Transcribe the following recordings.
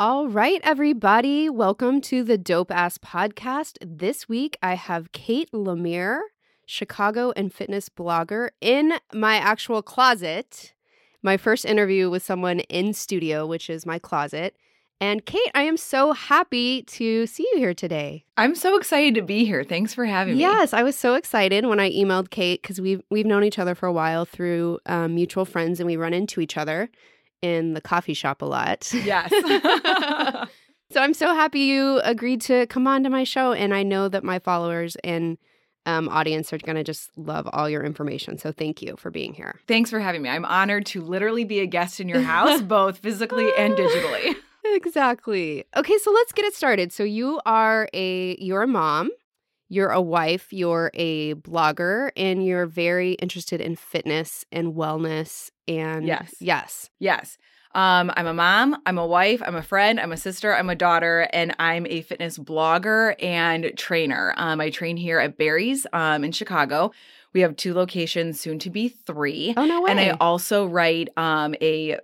All right, everybody. Welcome to the Dope Ass Podcast. This week I have Kate Lemere, Chicago and fitness blogger, in my actual closet. My first interview with someone in studio, which is my closet. And Kate, I am so happy to see you here today. I'm so excited to be here. Thanks for having me. Yes, I was so excited when I emailed Kate because we've we've known each other for a while through um, mutual friends, and we run into each other in the coffee shop a lot. Yes. so I'm so happy you agreed to come on to my show, and I know that my followers and um, audience are going to just love all your information. So thank you for being here. Thanks for having me. I'm honored to literally be a guest in your house, both physically and digitally. Exactly. Okay, so let's get it started. So you are a you're a mom, you're a wife, you're a blogger, and you're very interested in fitness and wellness and Yes. yes. Yes. Um, I'm a mom, I'm a wife, I'm a friend, I'm a sister, I'm a daughter, and I'm a fitness blogger and trainer. Um, I train here at Barry's um, in Chicago. We have two locations, soon to be three. Oh no way. And I also write um, a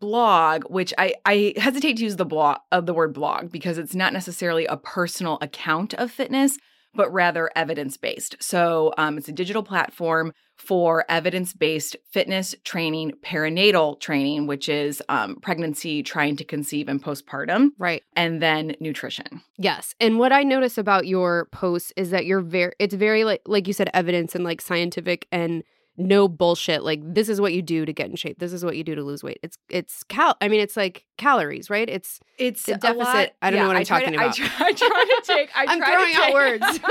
blog, which I, I hesitate to use the blog of the word blog because it's not necessarily a personal account of fitness, but rather evidence based. So um, it's a digital platform for evidence based fitness training, perinatal training, which is um, pregnancy, trying to conceive, and postpartum, right. and then nutrition. Yes. And what I notice about your posts is that you're very it's very like like you said evidence and like scientific and no bullshit like this is what you do to get in shape. This is what you do to lose weight. It's it's cal I mean it's like calories, right? It's It's a deficit- lot- I don't know what I'm try to- talking I about. try, I try to take. I I'm try throwing to out words.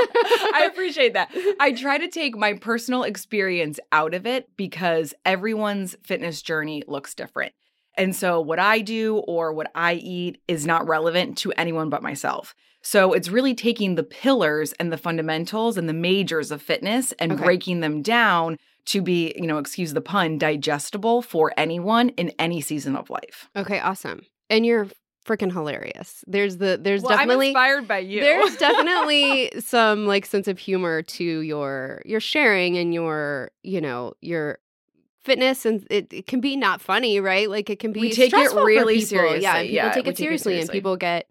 I appreciate that. I try to take my personal experience out of it because everyone's fitness journey looks different. And so what I do or what I eat is not relevant to anyone but myself. So it's really taking the pillars and the fundamentals and the majors of fitness and Okay. breaking them down to be, you know, excuse the pun, digestible for anyone in any season of life. okay, awesome. And you're freaking hilarious. There's the there's well, definitely I'm inspired by you. There's definitely some like sense of humor to your your sharing and your, you know, your fitness and it, it can be not funny, right? Like it can be We take it really seriously. Yeah, and people Yeah, take it take it seriously and people get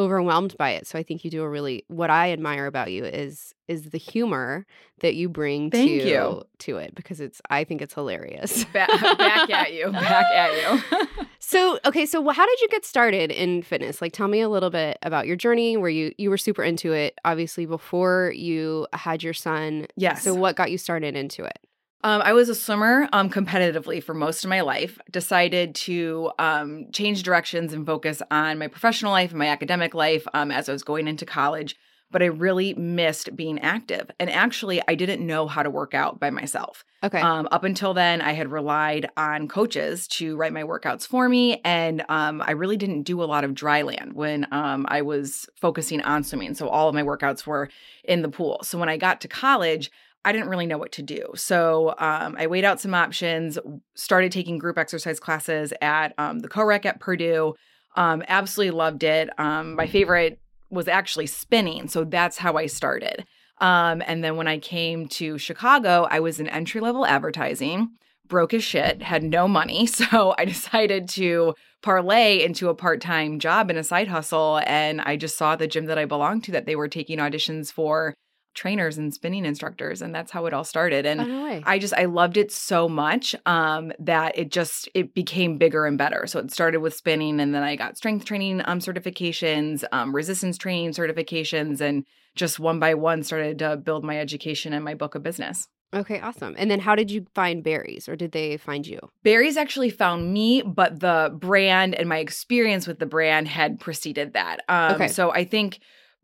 overwhelmed by it. So I think you do a really what I admire about you is is the humor that you bring Thank to you. to it because it's I think it's hilarious. Ba- back at you. Back at you. So, okay, so how did you get started in fitness? Like tell me a little bit about your journey where you you were super into it obviously before you had your son. yes. So what got you started into it? Um, I was a swimmer um, competitively for most of my life. Decided to um, change directions and focus on my professional life and my academic life um, as I was going into college. But I really missed being active. And actually, I didn't know how to work out by myself. Okay. Um, up until then, I had relied on coaches to write my workouts for me. And um, I really didn't do a lot of dry land when um, I was focusing on swimming. So all of my workouts were in the pool. So when I got to college, I didn't really know what to do. So um, I weighed out some options, started taking group exercise classes at um, the CoRec at Purdue. Um, absolutely loved it. Um, my favorite was actually spinning. So that's how I started. Um, and then when I came to Chicago, I was in entry level advertising, broke as shit, had no money. So I decided to parlay into a part time job and a side hustle. And I just saw the gym that I belonged to that they were taking auditions for trainers and spinning instructors. And that's how it all started. And oh. I just I loved it so much um, that it just it became bigger and better. So it started with spinning, and then I got strength training um, certifications, um, resistance training certifications, and just one by one started to build my education and my book of business. okay, awesome. And then how did you find Barry's or did they find you? Barry's actually found me, but the brand and my experience with the brand had preceded that. Um, Okay. So I think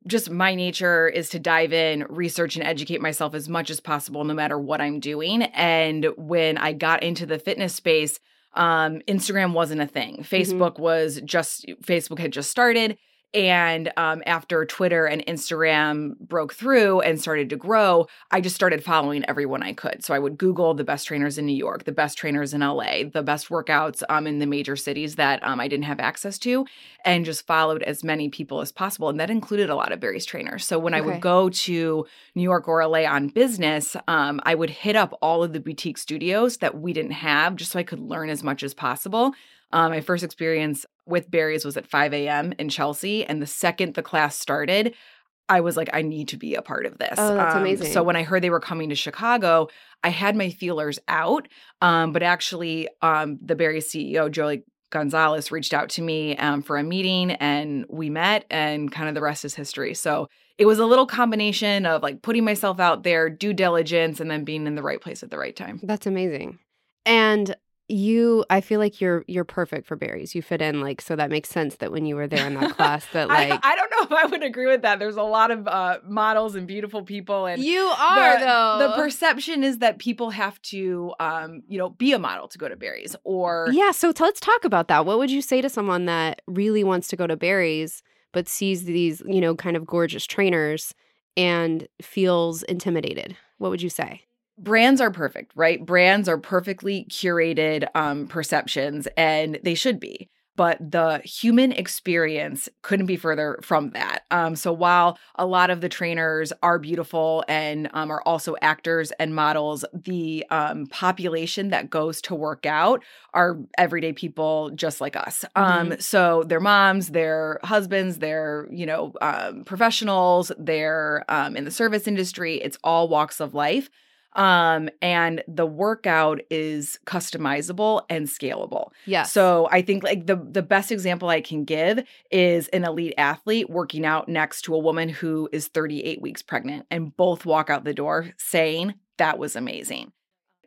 just my nature is to dive in, research, and educate myself as much as possible, no matter what I'm doing. And when I got into the fitness space, um, Instagram wasn't a thing. Facebook was just, Facebook had just started. And um, after Twitter and Instagram broke through and started to grow, I just started following everyone I could. So I would Google the best trainers in New York, the best trainers in LA, the best workouts um, in the major cities that um, I didn't have access to, and just followed as many people as possible. And that included a lot of Barry's trainers. So when I would go to New York or LA on business, um, I would hit up all of the boutique studios that we didn't have just so I could learn as much as possible. Um, my first experience with Barry's was at 5 a.m. in Chelsea. And the second the class started, I was like, I need to be a part of this. Oh, that's Um, amazing. So when I heard they were coming to Chicago, I had my feelers out. Um, but actually, um, the Barry CEO, Joey Gonzalez, reached out to me um, for a meeting and we met, and kind of the rest is history. So it was a little combination of like putting myself out there, due diligence, and then being in the right place at the right time. That's amazing. And you I feel like you're you're perfect for Barry's. You fit in like so that makes sense that when you were there in that class that like I, I don't know if I would agree with that. There's a lot of uh, models and beautiful people, and you are the, though. the perception is that people have to, um, you know, be a model to go to Barry's or Yeah, so t- let's talk about that. What would you say to someone that really wants to go to Barry's but sees these, you know, kind of gorgeous trainers and feels intimidated? What would you say? Brands are perfect, right? Brands are perfectly curated um, perceptions, and they should be. But the human experience couldn't be further from that. Um, so while a lot of the trainers are beautiful and um, are also actors and models, the um, population that goes to work out are everyday people just like us. Um, so their moms, their husbands, their you know um, professionals, they're um, in the service industry. It's all walks of life um and the workout is customizable and scalable Yeah. so i think like the the best example i can give is an elite athlete working out next to a woman who is 38 weeks pregnant and both walk out the door saying that was amazing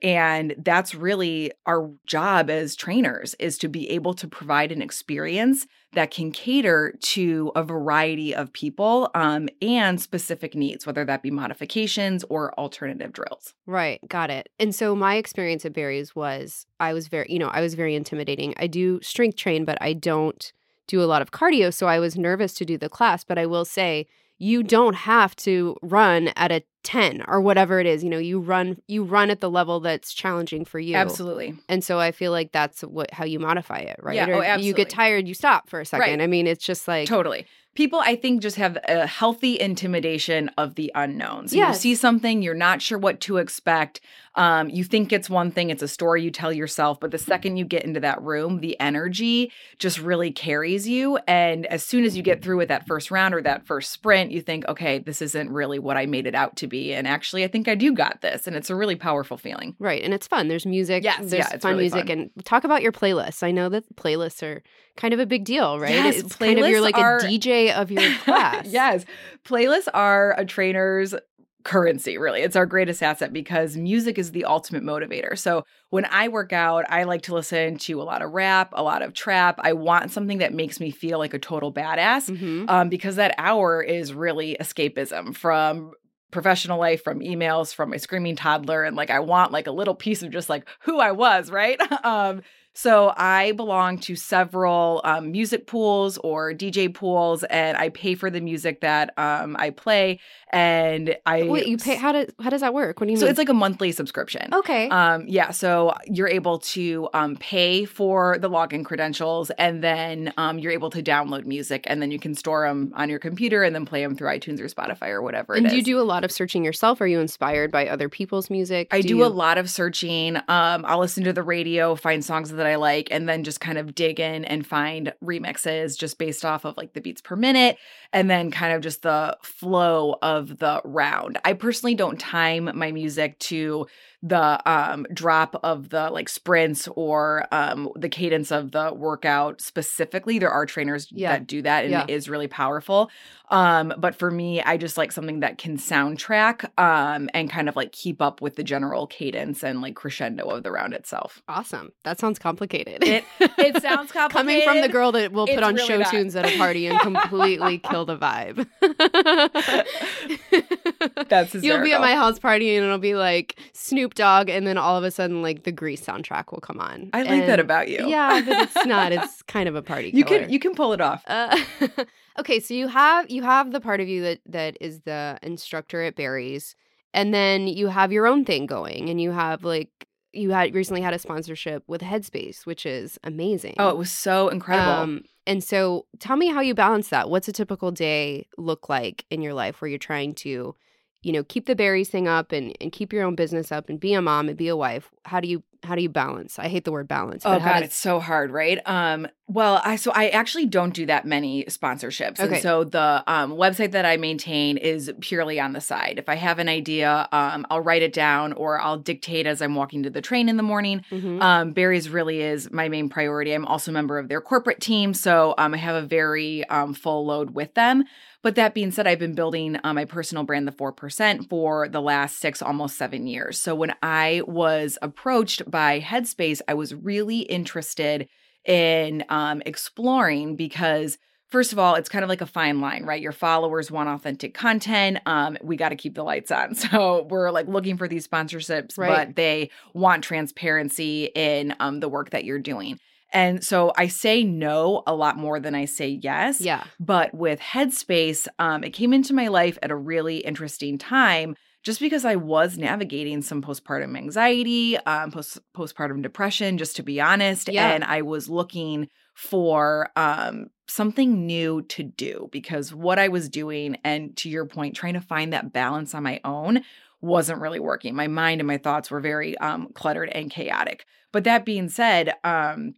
and that's really our job as trainers is to be able to provide an experience that can cater to a variety of people um, and specific needs, whether that be modifications or alternative drills. Right, got it. And so my experience at Barry's was I was very, you know, I was very intimidating. I do strength train, but I don't do a lot of cardio, so I was nervous to do the class, but I will say you don't have to run at a 10 or whatever it is. You know, you run you run at the level that's challenging for you. Absolutely. And so I feel like that's what how you modify it, right? Yeah, Or oh, You get tired, you stop for a second. Right. I mean, it's just like Totally. People, I think, just have a healthy intimidation of the unknowns. You Yes. see something, you're not sure what to expect. Um, you think it's one thing, it's a story you tell yourself, but the second you get into that room, the energy just really carries you. And as soon as you get through with that first round or that first sprint, you think, okay, this isn't really what I made it out to be. And actually, I think I do got this. And it's a really powerful feeling. Right, and it's fun. There's music. Yes, there's yeah, fun really music, fun. and talk about your playlists. I know that playlists are kind of a big deal, right? Yes, it's kind of you're like are- a DJ of your class. yes. Playlists are a trainer's currency, really. It's our greatest asset because music is the ultimate motivator. So when I work out, I like to listen to a lot of rap, a lot of trap. I want something that makes me feel like a total badass hmm um, because that hour is really escapism from professional life from emails from my screaming toddler and like i want like a little piece of just like who i was right um so i belong to several um, music pools or dj pools and i pay for the music that um, i play and i Wait, you pay? How does how does that work? What do you so mean? it's like a monthly subscription okay. um, yeah, so you're able to um, pay for the login credentials, and then um, you're able to download music, and then you can store them on your computer, and then play them through iTunes or Spotify or whatever. and do you do a lot of searching yourself? Are you inspired by other people's music? I do, you... a lot of searching. Um, I'll listen to the radio, find songs that I like, and then just kind of dig in and find remixes just based off of like the beats per minute, and then kind of just the flow of the round. I personally don't time my music to the um drop of the like sprints or um the cadence of the workout specifically there are trainers Yeah. that do that and Yeah. it is really powerful um but for me i just like something that can soundtrack um and kind of like keep up with the general cadence and like crescendo of the round itself Awesome. That sounds complicated. it it sounds complicated Coming from the girl that will put on really show not. tunes at a party and completely kill the vibe. that's You'll be at my house party and it'll be like Snoop Dogg, and then all of a sudden, like the Grease soundtrack will come on. i like that about you Yeah, but it's not. It's kind of a party. you killer. can you can pull it off Uh, okay, so you have you have the part of you that that is the instructor at Barry's, and then you have your own thing going, and you have like you had recently had a sponsorship with Headspace, which is amazing. oh it was so incredible Um, and so tell me how you balance that. What's a typical day look like in your life where you're trying to, you know, keep the Barry's thing up and, and keep your own business up and be a mom and be a wife? How do you how do you balance? I hate the word balance. Oh god, does- it's so hard, right? Um, well, I so I actually don't do that many sponsorships, Okay. and so the um, website that I maintain is purely on the side. If I have an idea, um, I'll write it down or I'll dictate as I'm walking to the train in the morning. Mhm. Um, Barry's really is my main priority. I'm also a member of their corporate team, so um, I have a very um, full load with them. But that being said, I've been building uh, my personal brand, the 4%, for the last six, almost seven years. So when I was approached by Headspace, I was really interested in um, exploring because. First of all, it's kind of like a fine line, right? Your followers want authentic content. Um, we got to keep the lights on. So we're like looking for these sponsorships, Right. but they want transparency in um, the work that you're doing. And so I say no a lot more than I say yes. yeah. But with Headspace, um, it came into my life at a really interesting time just because I was navigating some postpartum anxiety, um, post- postpartum depression, just to be honest. Yeah. And I was looking for um, something new to do because what I was doing, and to your point, trying to find that balance on my own wasn't really working. My mind and my thoughts were very um, cluttered and chaotic. But that being said, um,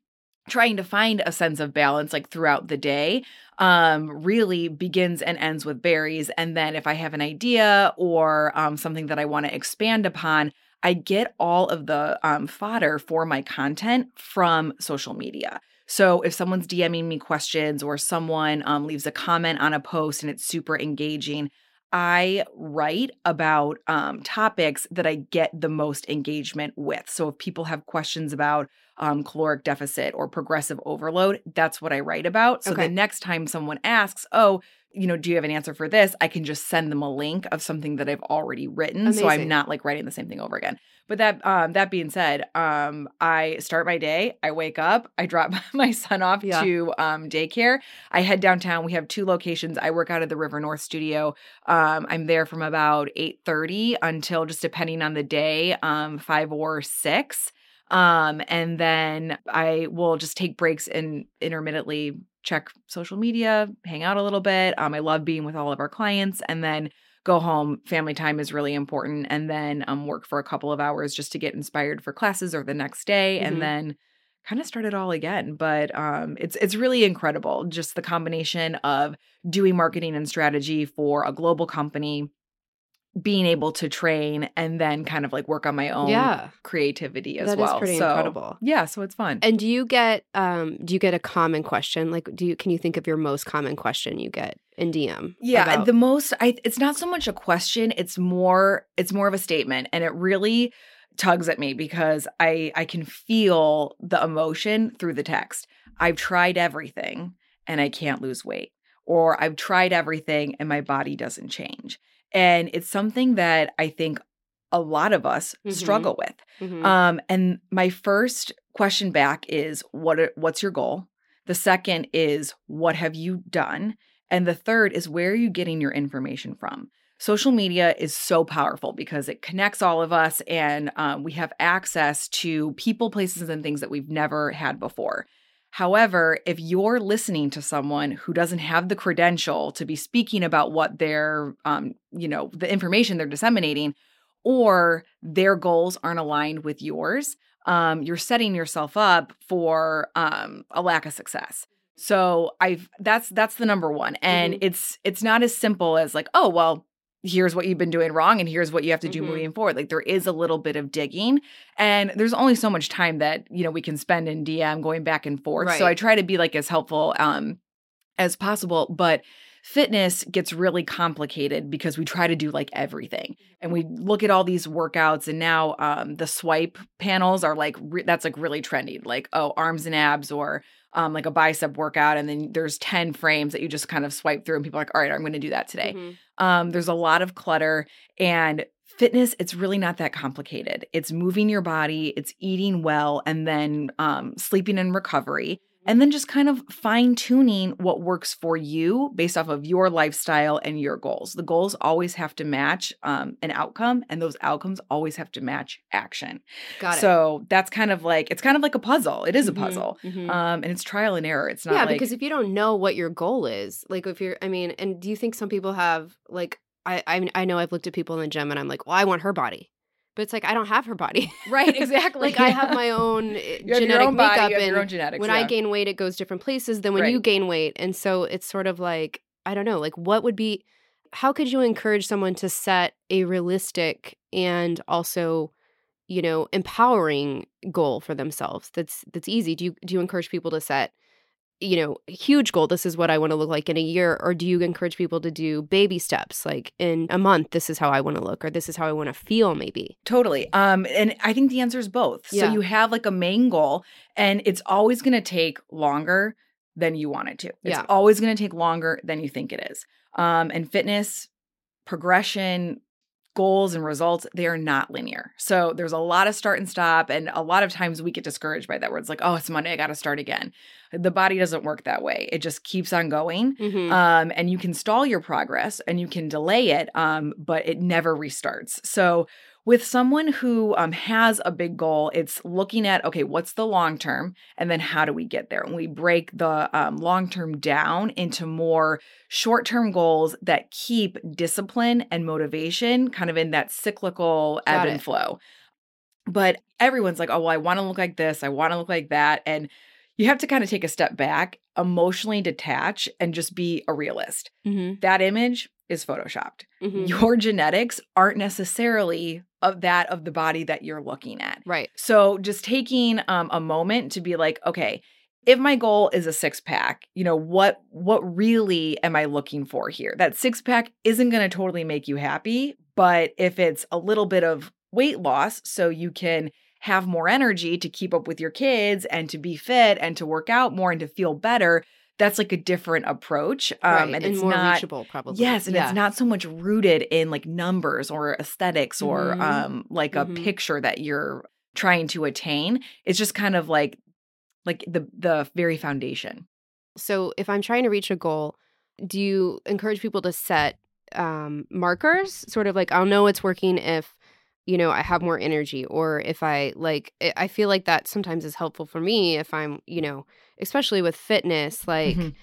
trying to find a sense of balance like throughout the day um really begins and ends with Barry's and then if i have an idea or um something that i want to expand upon i get all of the um fodder for my content from social media. So if someone's dming me questions or someone um, leaves a comment on a post and it's super engaging I write about um, topics that I get the most engagement with. So if people have questions about um, caloric deficit or progressive overload, that's what I write about. So Okay. the next time someone asks, oh, you know, do you have an answer for this? I can just send them a link of something that I've already written. So I'm not like writing the same thing over again. But that um that being said, um I start my day, I wake up, I drop my son off Yeah. to um daycare. I head downtown. We have two locations. I work out of the River North studio. Um I'm there from about 8:30 until just depending on the day, um 5 or 6. Um and then I will just take breaks and intermittently check social media, hang out a little bit. Um I love being with all of our clients and then go home. Family time is really important and then um work for a couple of hours just to get inspired for classes or the next day Mhm. and then kind of start it all again but um it's it's really incredible just the combination of doing marketing and strategy for a global company being able to train and then kind of like work on my own Yeah. creativity as That is well pretty so incredible. yeah so it's fun And do you get um do you get a common question? Like do you can you think of your most common question you get in DM? Yeah, about- the most I it's not so much a question, it's more it's more of a statement and it really tugs at me because I I can feel the emotion through the text. I've tried everything and I can't lose weight or I've tried everything and my body doesn't change. And it's something that I think a lot of us Mhm. struggle with. Mhm. Um, and my first question back is what are, what's your goal? The second is what have you done? And the third is where are you getting your information from? Social media is so powerful because it connects all of us and um, we have access to people, places, and things that we've never had before. However, if you're listening to someone who doesn't have the credential to be speaking about what they're, um, you know, the information they're disseminating, or their goals aren't aligned with yours, um, you're setting yourself up for um, a lack of success. So I've that's that's the number one, and Mhm. it's it's not as simple as like, oh well, here's what you've been doing wrong, and here's what you have to do Mhm. moving forward. Like there is a little bit of digging, and there's only so much time that you know we can spend in DM going back and forth. So I try to be like as helpful um, as possible, but fitness gets really complicated because we try to do like everything and we look at all these workouts and now um the swipe panels are like re- that's like really trendy like oh arms and abs or um like a bicep workout and then there's 10 frames that you just kind of swipe through and people are like all right i'm going to do that today. Mhm. um, there's a lot of clutter and fitness it's really not that complicated. It's moving your body it's eating well and then um, sleeping in recovery and then just kind of fine tuning what works for you based off of your lifestyle and your goals the goals always have to match um, an outcome and those outcomes always have to match action Got it. so that's kind of like it's kind of like a puzzle it is a Mhm, puzzle mhm. um, and it's trial and error it's not yeah, like because if you don't know what your goal is, like if you're, I mean, and do you think some people have like I, I I know I've looked at people in the gym and I'm like, well, I want her body. But it's like I don't have her body. Right, exactly. like I have my own eh, You genetic own body, makeup have and your own genetics. when yeah. I gain weight it goes different places than when Right. you gain weight. And so it's sort of like I don't know, like what would be how could you encourage someone to set a realistic and also you know empowering goal for themselves that's that's easy do you do you encourage people to set you know huge goal this is what i want to look like in a year or do you encourage people to do baby steps like in a month this is how i want to look or this is how i want to feel maybe Totally. Um, and I think the answer is both. Yeah. So you have like a main goal, and it's always going to take longer than you want it to. It's Yeah. always going to take longer than you think it is. Um, and fitness progression, goals, and results, they are not linear. So there's a lot of start and stop, and a lot of times we get discouraged by that where it's like, oh, it's Monday, I got to start again. The body doesn't work that way. It just keeps on going. mm-hmm. Um, and you can stall your progress and you can delay it, um, but it never restarts. So, with someone who um, has a big goal, it's looking at okay, what's the long term, and then how do we get there? And we break the um, long term down into more short term goals that keep discipline and motivation kind of in that cyclical Got ebb it. and flow. But everyone's like, oh, well, I want to look like this, I want to look like that. And you have to kind of take a step back, emotionally detach, and just be a realist. Mm-hmm. That image is photoshopped. Mm-hmm. Your genetics aren't necessarily of that of the body that you're looking at. right So just taking um, a moment to be like, okay, if my goal is a six pack, you know what what really am I looking for here? That six pack isn't going to totally make you happy, but if it's a little bit of weight loss, so you can have more energy to keep up with your kids and to be fit and to work out more and to feel better, that's like a different approach. Um, right. and and, it's more not reachable probably Yes, and Yeah. it's not so much rooted in like numbers or aesthetics or Mhm. um like a Mhm. picture that you're trying to attain. It's just kind of like like the the very foundation. So if I'm trying to reach a goal, do you encourage people to set um, markers? Sort of like I'll know it's working if you know I have more energy, or if I like. I feel like that sometimes is helpful for me if I'm you know, especially with fitness, like. Mhm.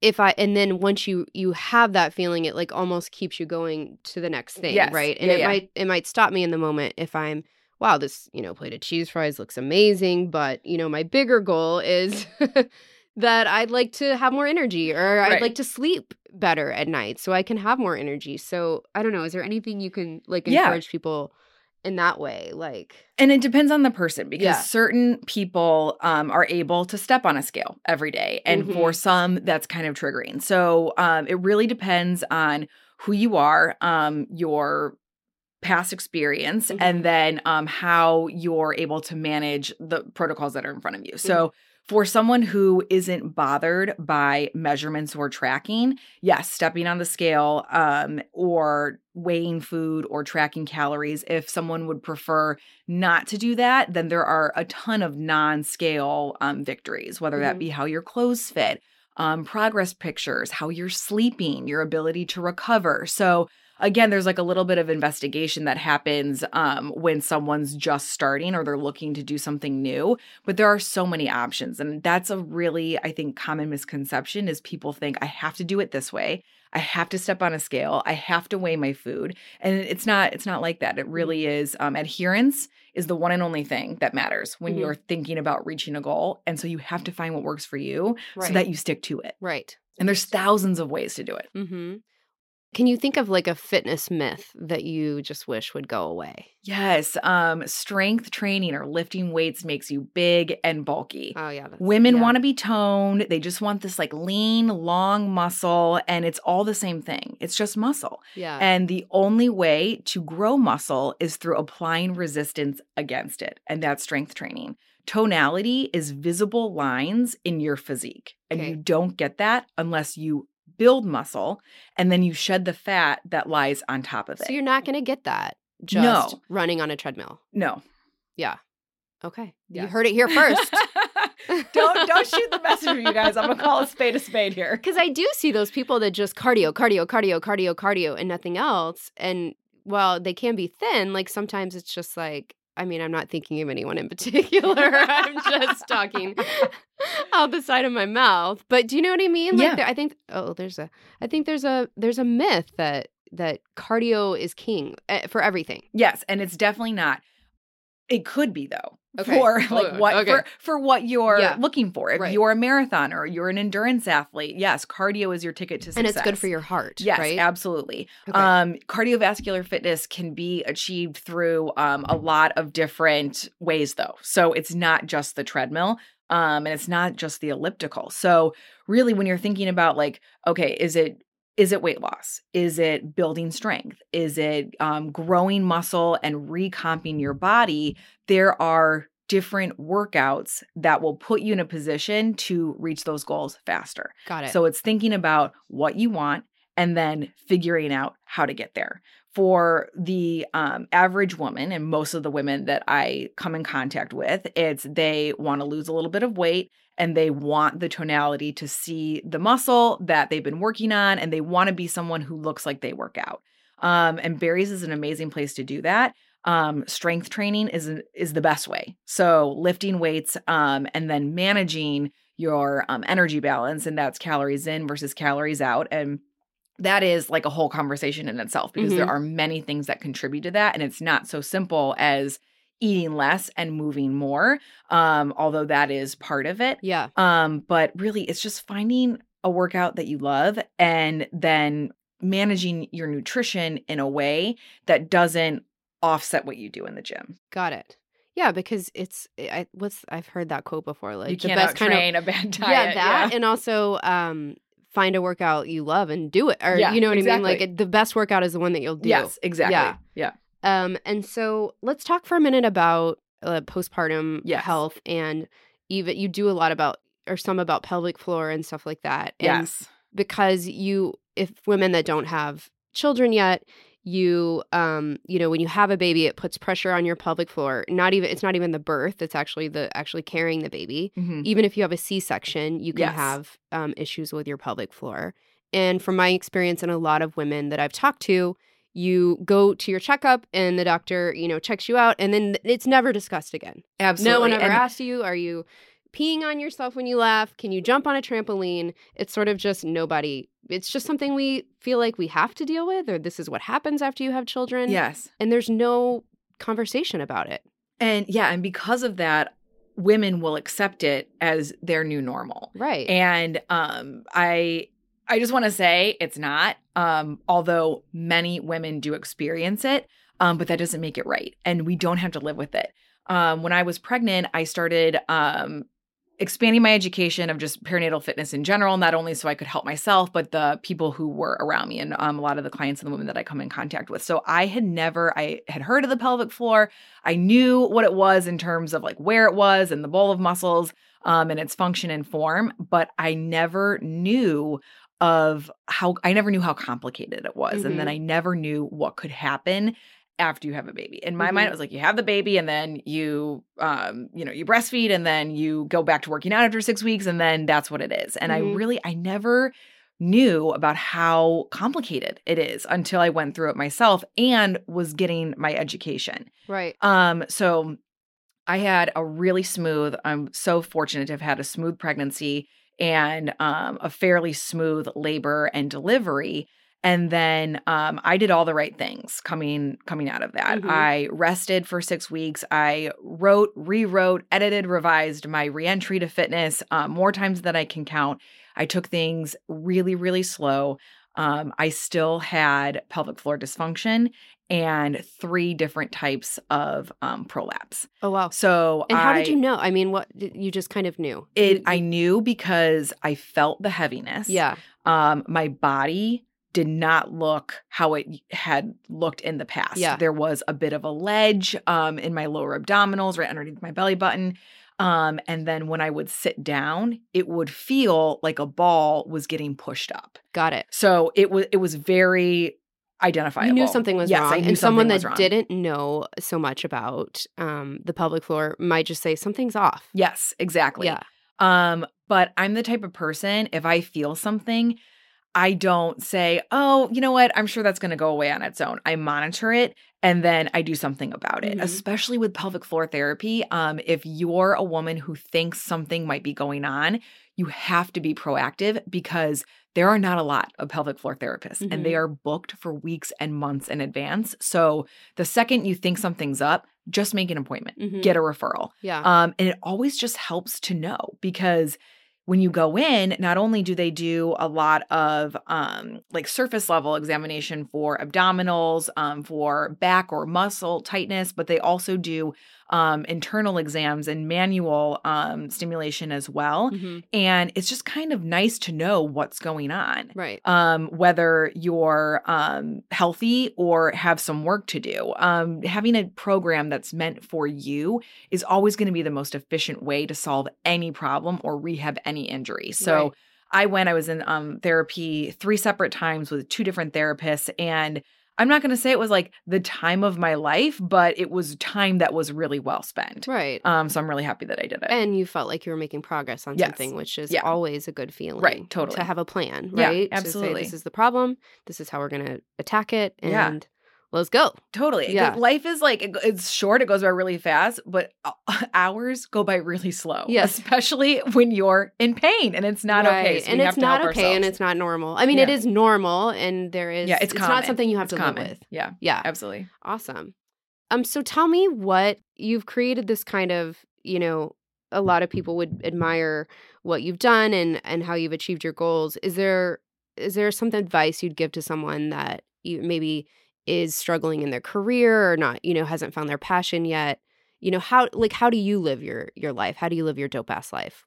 If I and then once you you have that feeling, it like almost keeps you going to the next thing, Yes. right? And Yeah, it yeah. might it might stop me in the moment if I'm wow, this, you know, plate of cheese fries looks amazing, but, you know, my bigger goal is that I'd like to have more energy or I'd like to sleep better at night so I can have more energy. So, I don't know, is there anything you can like Yeah. encourage people in that way? Like, And it depends on the person because Yeah. certain people um, are able to step on a scale every day. And for Mm-hmm. some, that's kind of triggering. So um, it really depends on who you are, um, your past experience, Mhm. and then um, how you're able to manage the protocols that are in front of you. So Mm-hmm. For someone who isn't bothered by measurements or tracking, yes, stepping on the scale um, or weighing food or tracking calories. If someone would prefer not to do that, then there are a ton of non scale um, victories, whether that Mhm. be how your clothes fit, um, progress pictures, how you're sleeping, your ability to recover. So, again, there's like a little bit of investigation that happens um, when someone's just starting or they're looking to do something new. But there are so many options. And that's a really, I think, common misconception is people think I have to do it this way. I have to step on a scale. I have to weigh my food. And it's not, it's not like that. It really is um, adherence is the one and only thing that matters when Mhm. you're thinking about reaching a goal. And so you have to find what works for you right. so that you stick to it. right. And there's thousands of ways to do it. Mm-hmm. Can you think of like a fitness myth that you just wish would go away? Yes, um, strength training or lifting weights makes you big and bulky. Oh, yeah. Women yeah. want to be toned. They just want this like lean, long muscle, and it's all the same thing. It's just muscle. Yeah. And the only way to grow muscle is through applying resistance against it, and that's strength training. Tonality is visible lines in your physique, and Okay. you don't get that unless you build muscle and then you shed the fat that lies on top of it. so you're not going to get that just No. running on a treadmill. no. Yeah. Okay. Yeah. You heard it here first. don't don't shoot the messenger, you guys. I'm gonna call a spade a spade here. Because I do see those people that just cardio, cardio, cardio, cardio, cardio, and nothing else. And while they can be thin, like sometimes it's just like, I mean, I'm not thinking of anyone in particular. I'm just talking out the side of my mouth. But do you know what I mean? Like, Yeah. there- I think, oh, there's a, I think there's a, there's a myth that that cardio is king uh, for everything. Yes, and it's definitely not. It could be though. Okay. For like Oh, what okay. for for what you're Yeah. looking for. If Right. you're a marathoner or you're an endurance athlete, yes, cardio is your ticket to success, And it's good for your heart, Yes, right? absolutely. Okay. Um, cardiovascular fitness can be achieved through um, a lot of different ways, though. So it's not just the treadmill, um, and it's not just the elliptical. So really, when you're thinking about like, okay, is it is it weight loss? Is it building strength? Is it um, growing muscle and recomping your body? There are different workouts that will put you in a position to reach those goals faster. Got it. So it's thinking about what you want and then figuring out how to get there. For the um, average woman, and most of the women that I come in contact with, it's they want to lose a little bit of weight and they want the tonality to see the muscle that they've been working on and they want to be someone who looks like they work out. Um, and Barry's is an amazing place to do that. Um, strength training is is the best way. So lifting weights um, and then managing your um, energy balance, and that's calories in versus calories out, and that is like a whole conversation in itself because there Mhm. are many things that contribute to that, and it's not so simple as eating less and moving more. Um, although that is part of it. yeah. Um, but really, it's just finding a workout that you love and then managing your nutrition in a way that doesn't offset what you do in the gym. Got it. Yeah, because it's I what's I've heard that quote before. Like you the best kind of a bad diet. yeah that and also um find a workout you love and do it or Yeah, you know what I mean. Like it, the best workout is the one that you'll do. Yes, exactly. Yeah. Yeah. Um, and so let's talk for a minute about uh, postpartum Yes. health and even you do a lot about or some about pelvic floor and stuff like that. And Yes. because you if women that don't have children yet you um you know when you have a baby it puts pressure on your pelvic floor not even it's not even the birth it's actually the actually carrying the baby Mhm. even if you have a c-section you can Yes. have um, issues with your pelvic floor and from my experience and a lot of women that i've talked to you go to your checkup and the doctor you know checks you out and then it's never discussed again Absolutely. no one ever And- asks you, are you peeing on yourself when you laugh? Can you jump on a trampoline? It's sort of just nobody. It's just something we feel like we have to deal with, or this is what happens after you have children. Yes. And there's no conversation about it. And yeah, and because of that, women will accept it as their new normal. Right. And um I I just want to say it's not. Um although many women do experience it, um but that doesn't make it right and we don't have to live with it. Um when I was pregnant, I started um expanding my education of just perinatal fitness in general, not only so I could help myself, but the people who were around me and um, a lot of the clients and the women that I come in contact with. So I had never, I had heard of the pelvic floor. I knew what it was in terms of like where it was and the bowl of muscles um, and its function and form, but I never knew of how, I never knew how complicated it was. And then Mhm. I never knew what could happen after you have a baby. In my Mhm. mind, it was like you have the baby and then you um, you know, you breastfeed and then you go back to working out after 6 weeks and then that's what it is. And Mhm. I really I never knew about how complicated it is until I went through it myself and was getting my education. right. Um so I had a really smooth I'm so fortunate to have had a smooth pregnancy and um a fairly smooth labor and delivery and then um, I did all the right things coming coming out of that. Mhm. I rested for six weeks. I wrote, rewrote, edited, revised my reentry to fitness um, more times than I can count. I took things really, really slow. Um, I still had pelvic floor dysfunction and three different types of um, prolapse. Oh wow. So And how I, did you know? I mean, what you just kind of knew? It You- I knew because I felt the heaviness. yeah. um, my body did not look how it had looked in the past. Yeah. There was a bit of a ledge um, in my lower abdominals, right underneath my belly button. Um, and then when I would sit down, it would feel like a ball was getting pushed up. Got it. So it was it was very identifiable. You knew something was yes, wrong, and someone that didn't know so much about um, the pelvic floor might just say something's off. Yes, exactly. Yeah. Um, but I'm the type of person if I feel something, I don't say, oh, you know what? I'm sure that's going to go away on its own. I monitor it and then I do something about it, Mhm. especially with pelvic floor therapy. Um, if you're a woman who thinks something might be going on, you have to be proactive because there are not a lot of pelvic floor therapists and they are booked for weeks and months in advance. So the second you think something's up, just make an appointment, Mhm. get a referral. Yeah. Um, and it always just helps to know because when you go in, not only do they do a lot of um, like surface level examination for abdominals, um, for back or muscle tightness, but they also do um, internal exams and manual um, stimulation as well. Mhm. And it's just kind of nice to know what's going on Right. um, whether you're um, healthy or have some work to do. Um, having a program that's meant for you is always going to be the most efficient way to solve any problem or rehab any injury. So Right. I went, I was in um, therapy three separate times with two different therapists. And I'm not going to say it was like the time of my life, but it was time that was really well spent. Right. Um, so I'm really happy that I did it. and you felt like you were making progress on Yes. something, which is Yeah. always a good feeling. Right. Totally. To have a plan, Yeah, right? To say, absolutely. this is the problem. This is how we're going to attack it. And Yeah. Let's go. Totally. Yeah. Life is like, it- it's short, it goes by really fast, but hours go by really slow. Yes. Especially when you're in pain and it's not okay. So and it's not okay and it's not normal. I mean, it Yeah. is normal and there is, yeah, it's, it's not something you have It's to common. live with. Yeah, Yeah. absolutely. Awesome. Um, so tell me what you've created this kind of, you know, a lot of people would admire what you've done and and how you've achieved your goals. Is there is there some advice you'd give to someone that you maybe is struggling in their career or not, you know, hasn't found their passion yet? You know, how like how do you live your your life? How do you live your dope ass life?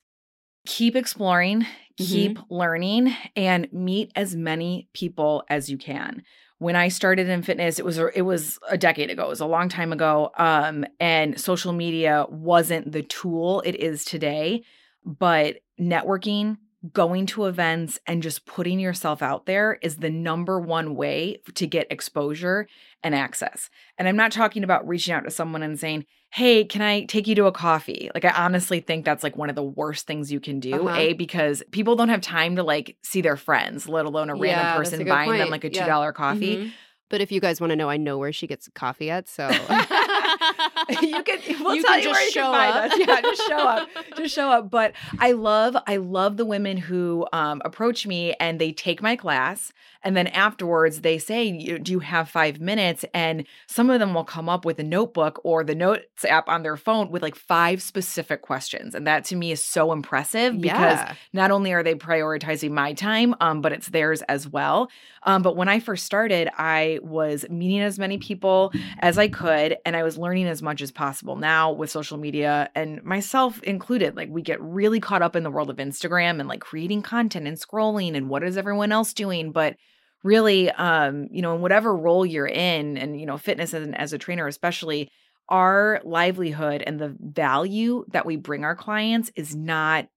Keep exploring, Mm-hmm. keep learning, and meet as many people as you can. When I started in fitness, it was it was a decade ago. It was a long time ago. Um, and social media wasn't the tool it is today. But networking, going to events, and just putting yourself out there is the number one way to get exposure and access. And I'm not talking about reaching out to someone and saying, Hey, can I take you to a coffee? Like, I honestly think that's like one of the worst things you can do. Uh-huh. A, because people don't have time to like see their friends, let alone a random Yeah, a person good buying them like a $2 Yeah. coffee. Mhm. But if you guys want to know, I know where she gets coffee at. So you can we'll You tell can you just where you show can find up. us. Yeah, just show up. Just show up. But I love, I love the women who um, approach me and they take my class, and then afterwards they say, "Do you have five minutes?" And some of them will come up with a notebook or the notes app on their phone with like five specific questions, and that to me is so impressive because yeah. not only are they prioritizing my time, um, but it's theirs as well. Um, but when I first started, I was meeting as many people as I could, and I was learning as much as possible. Now with social media and myself included, like we get really caught up in the world of Instagram and like creating content and scrolling and what is everyone else doing, but really um you know in whatever role you're in and you know fitness as, an, as a trainer especially our livelihood and the value that we bring our clients is not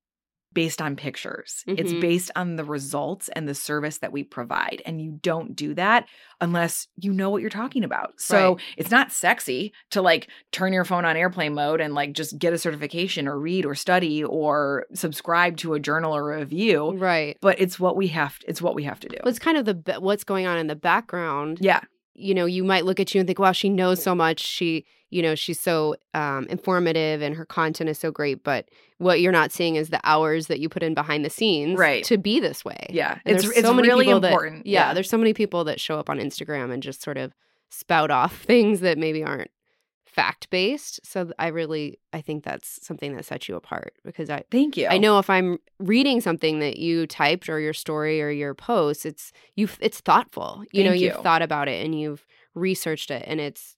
based on pictures. It's Mhm. based on the results and the service that we provide. And you don't do that unless you know what you're talking about. So Right. it's not sexy to like turn your phone on airplane mode and like just get a certification or read or study or subscribe to a journal or a review. Right. But it's what we have it's what we have to do. Well, it's kind of the what's going on in the background. yeah. You know, you might look at you and think, "Wow, she knows so much. She, you know, she's so um, informative and her content is so great." But what you're not seeing is the hours that you put in behind the scenes, Right. to be this way. Yeah. And It's there's it's so many really people that- important. yeah, there's so many people that show up on Instagram and just sort of spout off things that maybe aren't fact based. So I really, I think that's something that sets you apart because I, Thank you. I know if I'm reading something that you typed or your story or your post, it's you it's thoughtful. You know, Thank you've thought about it and you've researched it and it's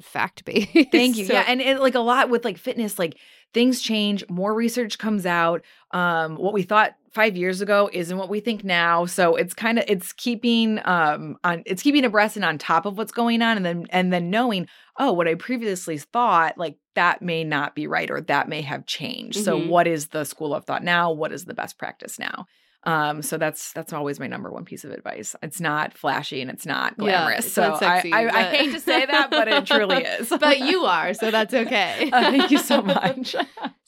fact based. Thank you. yeah, and it, like a lot with like fitness, like things change, more research comes out. Um, what we thought five years ago isn't what we think now. So it's kind of it's keeping um on it's keeping abreast and on top of what's going on, and then and then knowing oh what I previously thought like that may not be right or that may have changed. So Mhm. what is the school of thought now? What is the best practice now? Um, so that's that's always my number one piece of advice. It's not flashy and it's not Yeah, glamorous. it's so not sexy, I, I, I hate to say that, but it truly is. but you are, so that's okay. Uh, thank you so much.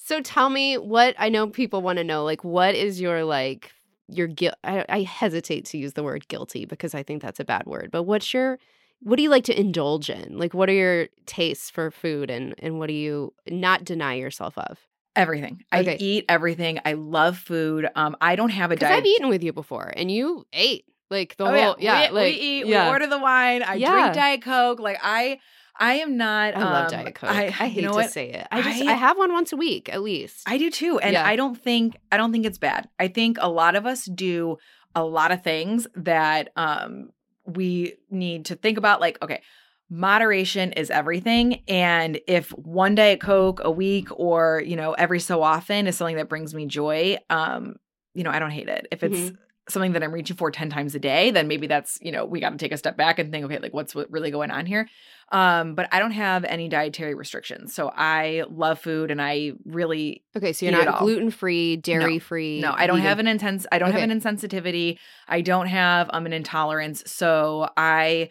So tell me what I know people want to know. Like, what is your like your guilt I, I hesitate to use the word guilty because i think that's a bad word but what's your what do you like to indulge in like what are your tastes for food and and what do you not deny yourself of Everything. Okay. I eat everything. I love food. Um, I don't have a diet. i've eaten with you before and you ate like the oh, whole yeah, yeah, we, like we eat. yeah. We order the wine. I Yeah. drink Diet Coke. Like I, I am not. i love um, diet coke I, i, hate you know to what? say it i just I- I, have one once a week at least I do too, and Yeah. I don't think I don't think it's bad. I think a lot of us do a lot of things that um we need to think about. Like, okay, moderation is everything, and if one diet coke a week or you know every so often is something that brings me joy, um, you know, I don't hate it. If it's Mhm. something that I'm reaching for 10 times a day, then maybe that's, you know, we got to take a step back and think, okay, like what's what really going on here? Um, but I don't have any dietary restrictions. So I love food and I really okay so you're not gluten free dairy free no, I don't have an intense I don't have an insensitivity. I don't have um an intolerance. So I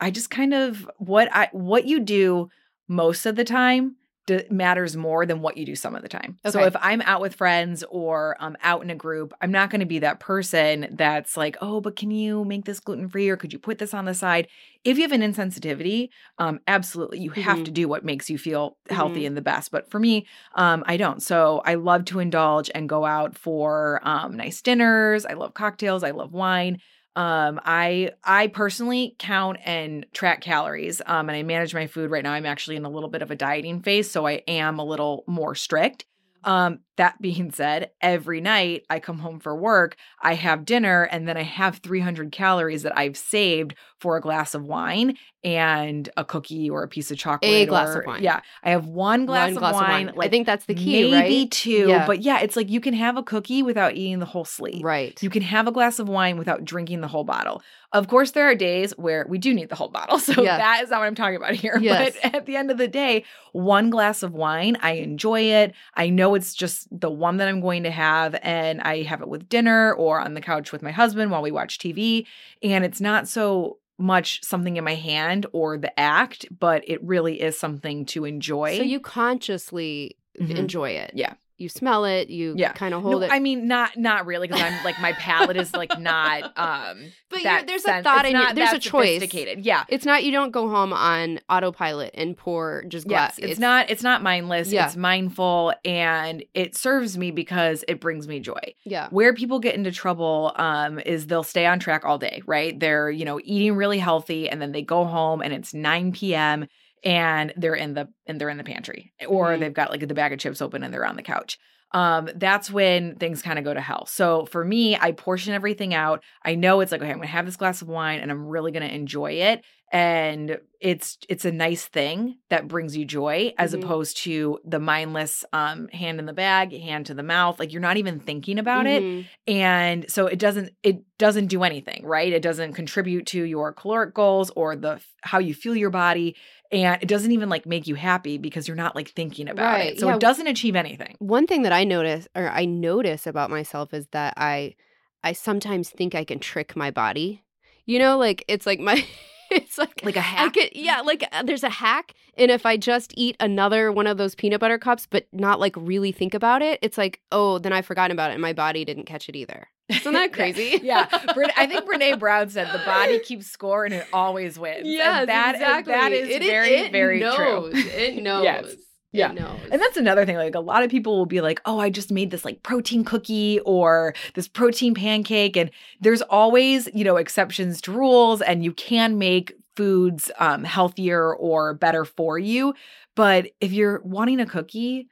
I just kind of what I what you do most of the time d- matters more than what you do some of the time. So if I'm out with friends or I'm out in a group, I'm not going to be that person that's like, "Oh, but can you make this gluten free or could you put this on the side?" If you have an insensitivity, um absolutely you have Mhm. to do what makes you feel healthy Mhm. and the best. But for me, um I don't. So I love to indulge and go out for um nice dinners. I love cocktails, I love wine. Um, I I personally count and track calories. Um, and I manage my food right now. I'm actually in a little bit of a dieting phase, so I am a little more strict. Um, that being said, every night I come home for work, I have dinner, and then I have 300 calories that I've saved for a glass of wine and a cookie or a piece of chocolate. A glass of wine. Yeah, I have one glass, One of, glass wine. I think that's the key, maybe right? two, Yeah. but yeah, it's like you can have a cookie without eating the whole slate. Right. You can have a glass of wine without drinking the whole bottle. Of course, there are days where we do need the whole bottle. So that is not what I'm talking about here. Yes. But at the end of the day, one glass of wine, I enjoy it. I know it's just the one that I'm going to have, and I have it with dinner or on the couch with my husband while we watch TV. And it's not so much something in my hand or the act, but it really is something to enjoy. So you consciously Mhm. enjoy it. Yeah. You smell it, you Yeah. kind of hold no, it. I mean, not not really, because I'm like my palate is like not. um But there's a thought it's in your- there's a choice. Yeah. it's not you don't go home on autopilot and pour just glass. Yes, it's, not it's not mindless. Yeah. It's mindful and it serves me because it brings me joy. Yeah. Where people get into trouble um is they'll stay on track all day, right? They're, you know, eating really healthy and then they go home and it's 9 p.m. and they're in the and they're in the pantry or Mhm. they've got like the bag of chips open and they're on the couch. Um that's when things kind of go to hell. So for me, I portion everything out. I know it's like okay, I'm to have this glass of wine and I'm really to enjoy it and it's it's a nice thing that brings you joy as Mhm. opposed to the mindless um hand in the bag, hand to the mouth. Like you're not even thinking about it Mhm. and so it doesn't it doesn't do anything right it doesn't contribute to your caloric goals or the how you feel your body and it doesn't even like make you happy because you're not like thinking about Right, it so yeah. it doesn't achieve anything One thing that I notice or I notice about myself is that I I sometimes think I can trick my body. You know, like it's like my it's like like a hack could, yeah, like uh, there's a hack, and if I just eat another one of those peanut butter cups, but not like really think about it, it's like, oh, then I've forgotten about it, and my body didn't catch it either. Isn't that crazy? yeah Bren- i think Brené Brown said the body keeps score and it always wins And Yes, that exactly. that is It- very it very knows. true It knows. Yes. Yeah. And that's another thing. Like a lot of people will be like, oh, I just made this like protein cookie or this protein pancake. And there's always, you know, exceptions to rules, and you can make foods um, healthier or better for you. But if you're wanting a cookie,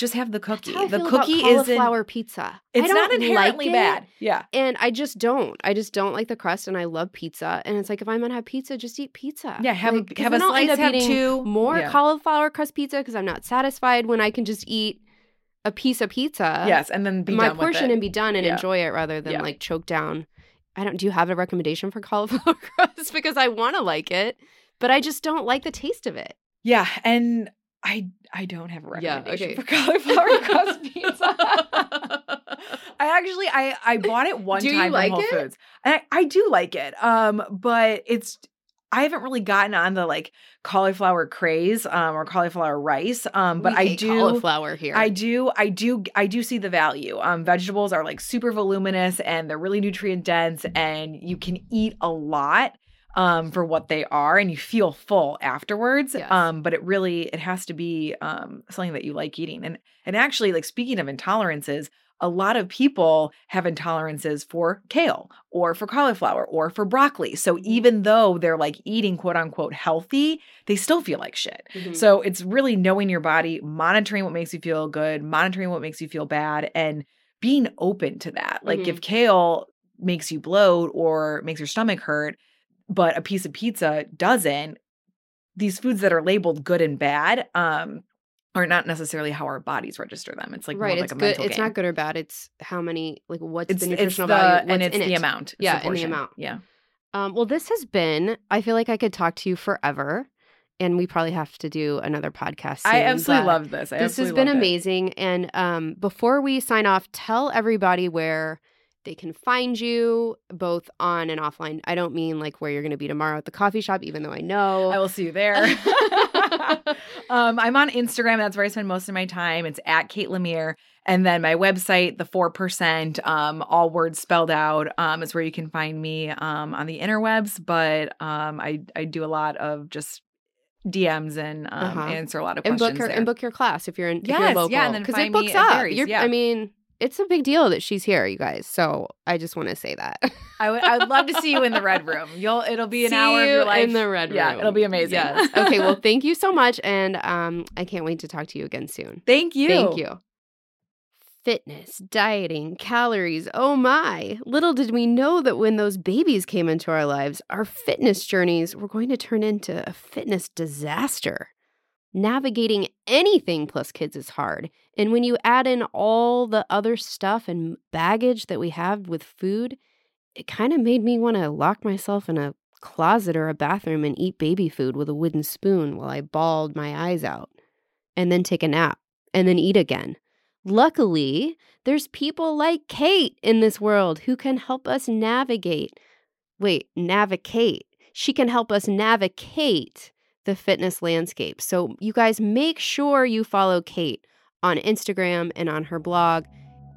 just have the cookie. the cookie isn't cauliflower pizza. it's not inherently like it, bad. Yeah. and I just don't. I just don't like the crust, and I love pizza. And it's like if I'm gonna have pizza, just eat pizza. Yeah, have a- have a slice, have two. more Yeah. cauliflower crust pizza because I'm not satisfied when I can just eat a piece of pizza. yes. And then my portion and be done and Yeah. enjoy it rather than Yeah. like choke down. I don't. Do you have a recommendation for cauliflower crust? because I want to like it, but I just don't like the taste of it. Yeah, and I I don't have a Yeah, recommendation okay. for cauliflower crust pizza. I actually I I bought it one Do time like Whole it? Foods. And I, I do like it. Um, but it's I haven't really gotten on the like cauliflower craze um, or cauliflower rice, um, but I do. cauliflower here. I do, I do, I do see the value. Um, vegetables are like super voluminous and they're really nutrient dense, and you can eat a lot um for what they are and you feel full afterwards Yes. um but it really it has to be um something that you like eating and and actually like speaking of intolerances a lot of people have intolerances for kale or for cauliflower or for broccoli so Mm-hmm. even though they're like eating quote unquote healthy they still feel like shit Mhm. so it's really knowing your body, monitoring what makes you feel good, monitoring what makes you feel bad, and being open to that. Like Mm-hmm. if kale makes you bloat or makes your stomach hurt, but a piece of pizza doesn't, these foods that are labeled good and bad um, are not necessarily how our bodies register them. It's like more right, like it's a good. It's game. not good or bad. It's how many, like, what's It's the nutritional the value, what's and it's in the it. amount. It's Yeah, the and the amount. Yeah. Um, well, this has been. I feel like I could talk to you forever, and we probably have to do another podcast. I absolutely love this. I This has been loved it. amazing. And um, before we sign off, tell everybody where they can find you, both on and offline. I don't mean like where you're going to be tomorrow at the coffee shop, even though I know. I will see you there. um, I'm on Instagram. That's where I spend most of my time. It's at Kate Lemere. And then my website, the 4%, um, all words spelled out, um, is where you can find me um, on the interwebs. But um, I, I do a lot of just DMs and um, Uh-huh. answer a lot of and questions. book her and book your class if you're in if Yes, you're yeah, local and then because it find me books at up. You're, yeah. I mean, it's a big deal that she's here, you guys. So I just want to say that. I would I would love to see you in the red room. You'll it'll be an See hour of your life in the red room. Yeah, it'll be amazing. Yes. Okay. Well, thank you so much, and um, I can't wait to talk to you again soon. thank you. Thank you. Fitness, dieting, calories. Oh my. Little did we know that when those babies came into our lives, our fitness journeys were going to turn into a fitness disaster. Navigating anything plus kids is hard. And when you add in all the other stuff and baggage that we have with food, it kind of made me want to lock myself in a closet or a bathroom and eat baby food with a wooden spoon while I bawled my eyes out, and then take a nap, and then eat again. Luckily, there's people like Kate in this world who can help us navigate. Wait, navigate. She can help us navigate the fitness landscape. So, you guys make sure you follow Kate on Instagram and on her blog.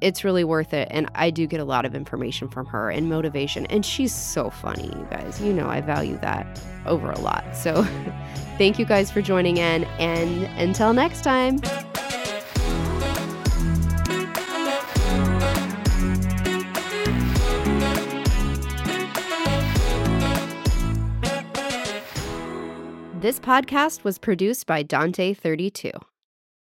It's really worth it. And I do get a lot of information from her and motivation. And she's so funny, you guys. You know, I value that over a lot. So, thank you guys for joining in. And until next time. This podcast was produced by Dante32.